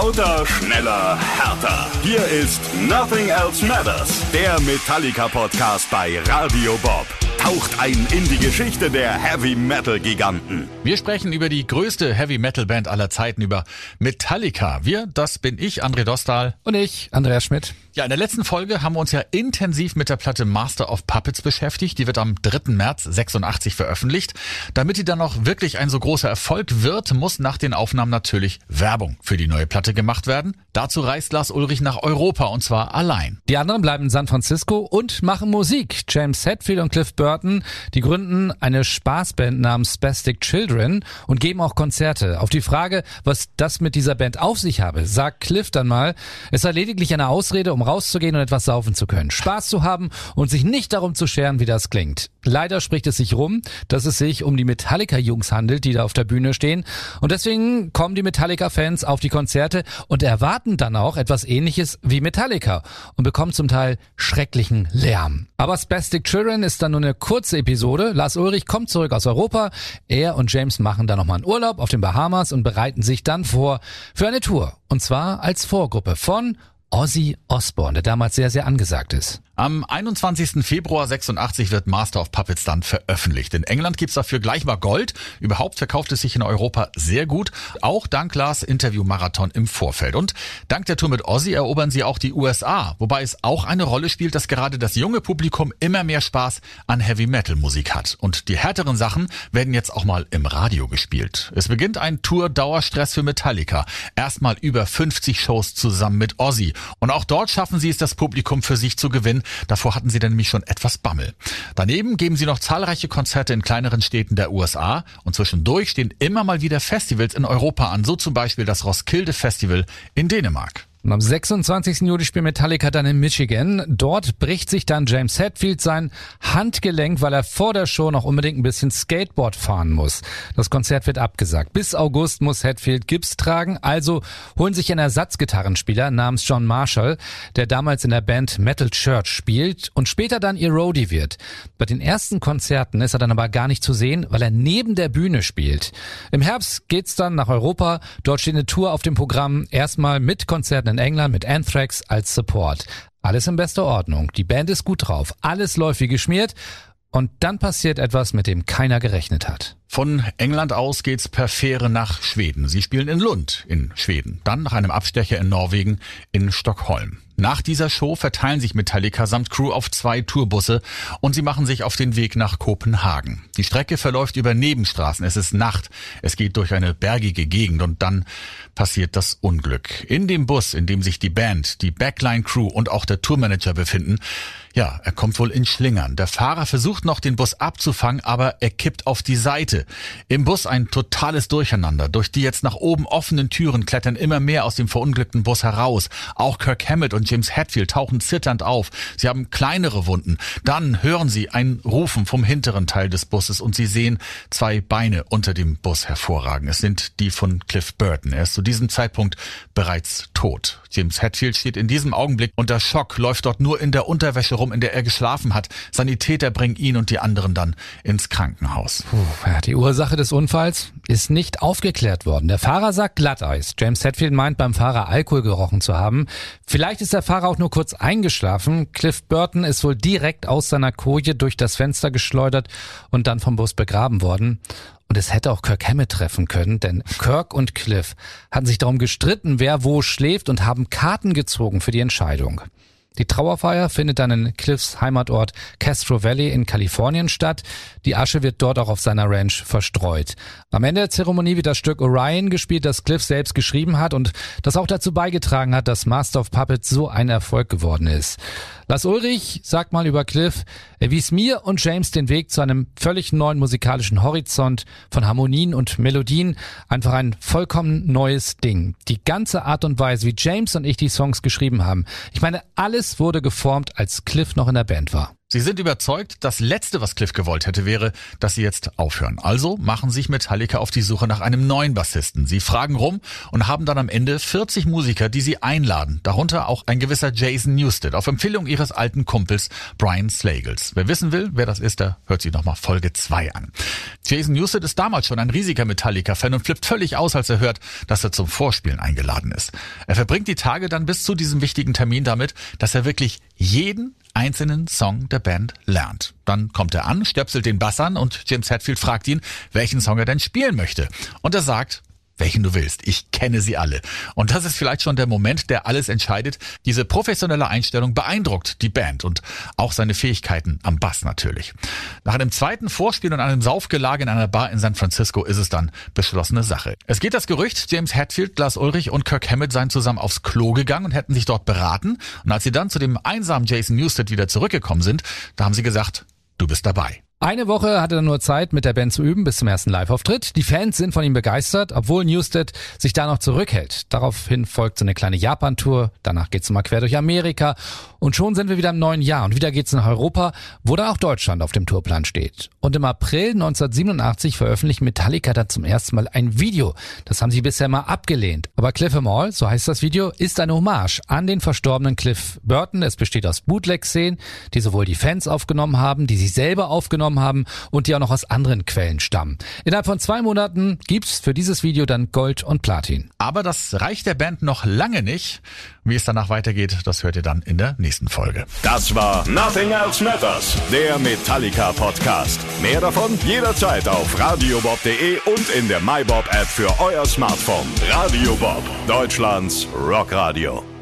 Lauter, schneller, härter. Hier ist Nothing Else Matters, der Metallica-Podcast bei Radio Bob. Taucht ein in die Geschichte der Heavy Metal Giganten. Wir sprechen über die größte Heavy Metal Band aller Zeiten, über Metallica. Wir, das bin ich, André Dostal. Und ich, Andreas Schmidt. Ja, in der letzten Folge haben wir uns ja intensiv mit der Platte Master of Puppets beschäftigt. Die wird am 3. März 86 veröffentlicht. Damit die dann auch wirklich ein so großer Erfolg wird, muss nach den Aufnahmen natürlich Werbung für die neue Platte gemacht werden. Dazu reist Lars Ulrich nach Europa und zwar allein. Die anderen bleiben in San Francisco und machen Musik. James Hetfield und Cliff Burton, die gründen eine Spaßband namens Spastic Children und geben auch Konzerte. Auf die Frage, was das mit dieser Band auf sich habe, sagt Cliff dann mal, es sei lediglich eine Ausrede, um rauszugehen und etwas saufen zu können, Spaß zu haben und sich nicht darum zu scheren, wie das klingt. Leider spricht es sich rum, dass es sich um die Metallica-Jungs handelt, die da auf der Bühne stehen. Und deswegen kommen die Metallica-Fans auf die Konzerte und erwarten dann auch etwas ähnliches wie Metallica und bekommen zum Teil schrecklichen Lärm. Aber Spastic Children ist dann nur eine kurze Episode. Lars Ulrich kommt zurück aus Europa. Er und James machen dann nochmal einen Urlaub auf den Bahamas und bereiten sich dann vor für eine Tour. Und zwar als Vorgruppe von Ozzy Osbourne, der damals sehr, sehr angesagt ist. Am 21. Februar 86 wird Master of Puppets dann veröffentlicht. In England gibt's dafür gleich mal Gold. Überhaupt verkauft es sich in Europa sehr gut. Auch dank Lars Interview-Marathon im Vorfeld. Und dank der Tour mit Ozzy erobern sie auch die USA. Wobei es auch eine Rolle spielt, dass gerade das junge Publikum immer mehr Spaß an Heavy-Metal-Musik hat. Und die härteren Sachen werden jetzt auch mal im Radio gespielt. Es beginnt ein Tour-Dauerstress für Metallica. Erstmal über 50 Shows zusammen mit Ozzy. Und auch dort schaffen sie es, das Publikum für sich zu gewinnen. Davor hatten sie dann nämlich schon etwas Bammel. Daneben geben sie noch zahlreiche Konzerte in kleineren Städten der USA und zwischendurch stehen immer mal wieder Festivals in Europa an, so zum Beispiel das Roskilde Festival in Dänemark. Und am 26. Juli spielt Metallica dann in Michigan. Dort bricht sich dann James Hetfield sein Handgelenk, weil er vor der Show noch unbedingt ein bisschen Skateboard fahren muss. Das Konzert wird abgesagt. Bis August muss Hetfield Gips tragen, also holen sich einen Ersatzgitarrenspieler namens John Marshall, der damals in der Band Metal Church spielt und später dann ihr Roadie wird. Bei den ersten Konzerten ist er dann aber gar nicht zu sehen, weil er neben der Bühne spielt. Im Herbst geht's dann nach Europa. Dort steht eine Tour auf dem Programm. Erstmal mit Konzerten in England mit Anthrax als Support. Alles in bester Ordnung. Die Band ist gut drauf. Alles läuft wie geschmiert. Und dann passiert etwas, mit dem keiner gerechnet hat. Von England aus geht's per Fähre nach Schweden. Sie spielen in Lund in Schweden, dann nach einem Abstecher in Norwegen in Stockholm. Nach dieser Show verteilen sich Metallica samt Crew auf zwei Tourbusse und sie machen sich auf den Weg nach Kopenhagen. Die Strecke verläuft über Nebenstraßen. Es ist Nacht. Es geht durch eine bergige Gegend und dann passiert das Unglück. In dem Bus, in dem sich die Band, die Backline Crew und auch der Tourmanager befinden, ja, er kommt wohl in Schlingern. Der Fahrer versucht noch den Bus abzufangen, aber er kippt auf die Seite. Im Bus ein totales Durcheinander. Durch die jetzt nach oben offenen Türen klettern immer mehr aus dem verunglückten Bus heraus. Auch Kirk Hammett und James Hetfield tauchen zitternd auf. Sie haben kleinere Wunden. Dann hören sie ein Rufen vom hinteren Teil des Busses und sie sehen zwei Beine unter dem Bus hervorragen. Es sind die von Cliff Burton. Er ist zu diesem Zeitpunkt bereits tot. James Hetfield steht in diesem Augenblick unter Schock, läuft dort nur in der Unterwäsche rum, in der er geschlafen hat. Sanitäter bringen ihn und die anderen dann ins Krankenhaus. Puh, die Ursache des Unfalls ist nicht aufgeklärt worden. Der Fahrer sagt Glatteis. James Hetfield meint beim Fahrer Alkohol gerochen zu haben. Vielleicht ist der Fahrer auch nur kurz eingeschlafen. Cliff Burton ist wohl direkt aus seiner Koje durch das Fenster geschleudert und dann vom Bus begraben worden. Und es hätte auch Kirk Hammett treffen können, denn Kirk und Cliff hatten sich darum gestritten, wer wo schläft und haben Karten gezogen für die Entscheidung. Die Trauerfeier findet dann in Cliffs Heimatort Castro Valley in Kalifornien statt. Die Asche wird dort auch auf seiner Ranch verstreut. Am Ende der Zeremonie wird das Stück Orion gespielt, das Cliff selbst geschrieben hat und das auch dazu beigetragen hat, dass Master of Puppets so ein Erfolg geworden ist. Lars Ulrich sagt mal über Cliff, er wies mir und James den Weg zu einem völlig neuen musikalischen Horizont von Harmonien und Melodien. Einfach ein vollkommen neues Ding. Die ganze Art und Weise, wie James und ich die Songs geschrieben haben. Ich meine, alles wurde geformt, als Cliff noch in der Band war. Sie sind überzeugt, das Letzte, was Cliff gewollt hätte, wäre, dass sie jetzt aufhören. Also machen sich Metallica auf die Suche nach einem neuen Bassisten. Sie fragen rum und haben dann am Ende 40 Musiker, die sie einladen. Darunter auch ein gewisser Jason Newsted auf Empfehlung ihres alten Kumpels Brian Slagles. Wer wissen will, wer das ist, der hört sich nochmal Folge 2 an. Jason Newsted ist damals schon ein riesiger Metallica-Fan und flippt völlig aus, als er hört, dass er zum Vorspielen eingeladen ist. Er verbringt die Tage dann bis zu diesem wichtigen Termin damit, dass er wirklich jeden einzelnen Song der Band lernt. Dann kommt er an, stöpselt den Bass an und James Hetfield fragt ihn, welchen Song er denn spielen möchte. Und er sagt, welchen du willst. Ich kenne sie alle. Und das ist vielleicht schon der Moment, der alles entscheidet. Diese professionelle Einstellung beeindruckt die Band und auch seine Fähigkeiten am Bass natürlich. Nach einem zweiten Vorspiel und einem Saufgelage in einer Bar in San Francisco ist es dann beschlossene Sache. Es geht das Gerücht, James Hetfield, Lars Ulrich und Kirk Hammett seien zusammen aufs Klo gegangen und hätten sich dort beraten. Und als sie dann zu dem einsamen Jason Newsted wieder zurückgekommen sind, da haben sie gesagt, du bist dabei. Eine Woche hatte er nur Zeit, mit der Band zu üben bis zum ersten Live-Auftritt. Die Fans sind von ihm begeistert, obwohl Newsted sich da noch zurückhält. Daraufhin folgt so eine kleine Japan-Tour, danach geht's mal quer durch Amerika und schon sind wir wieder im neuen Jahr und wieder geht's nach Europa, wo dann auch Deutschland auf dem Tourplan steht. Und im April 1987 veröffentlicht Metallica dann zum ersten Mal ein Video. Das haben sie bisher mal abgelehnt. Aber Cliff Em All, so heißt das Video, ist eine Hommage an den verstorbenen Cliff Burton. Es besteht aus Bootleg-Szenen, die sowohl die Fans aufgenommen haben, die sie selber aufgenommen aufgenommen haben und die auch noch aus anderen Quellen stammen. Innerhalb von zwei Monaten gibt's für dieses Video dann Gold und Platin. Aber das reicht der Band noch lange nicht. Wie es danach weitergeht, das hört ihr dann in der nächsten Folge. Das war Nothing Else Matters, der Metallica Podcast. Mehr davon jederzeit auf radiobob.de und in der MyBob App für euer Smartphone. Radio Bob, Deutschlands Rockradio.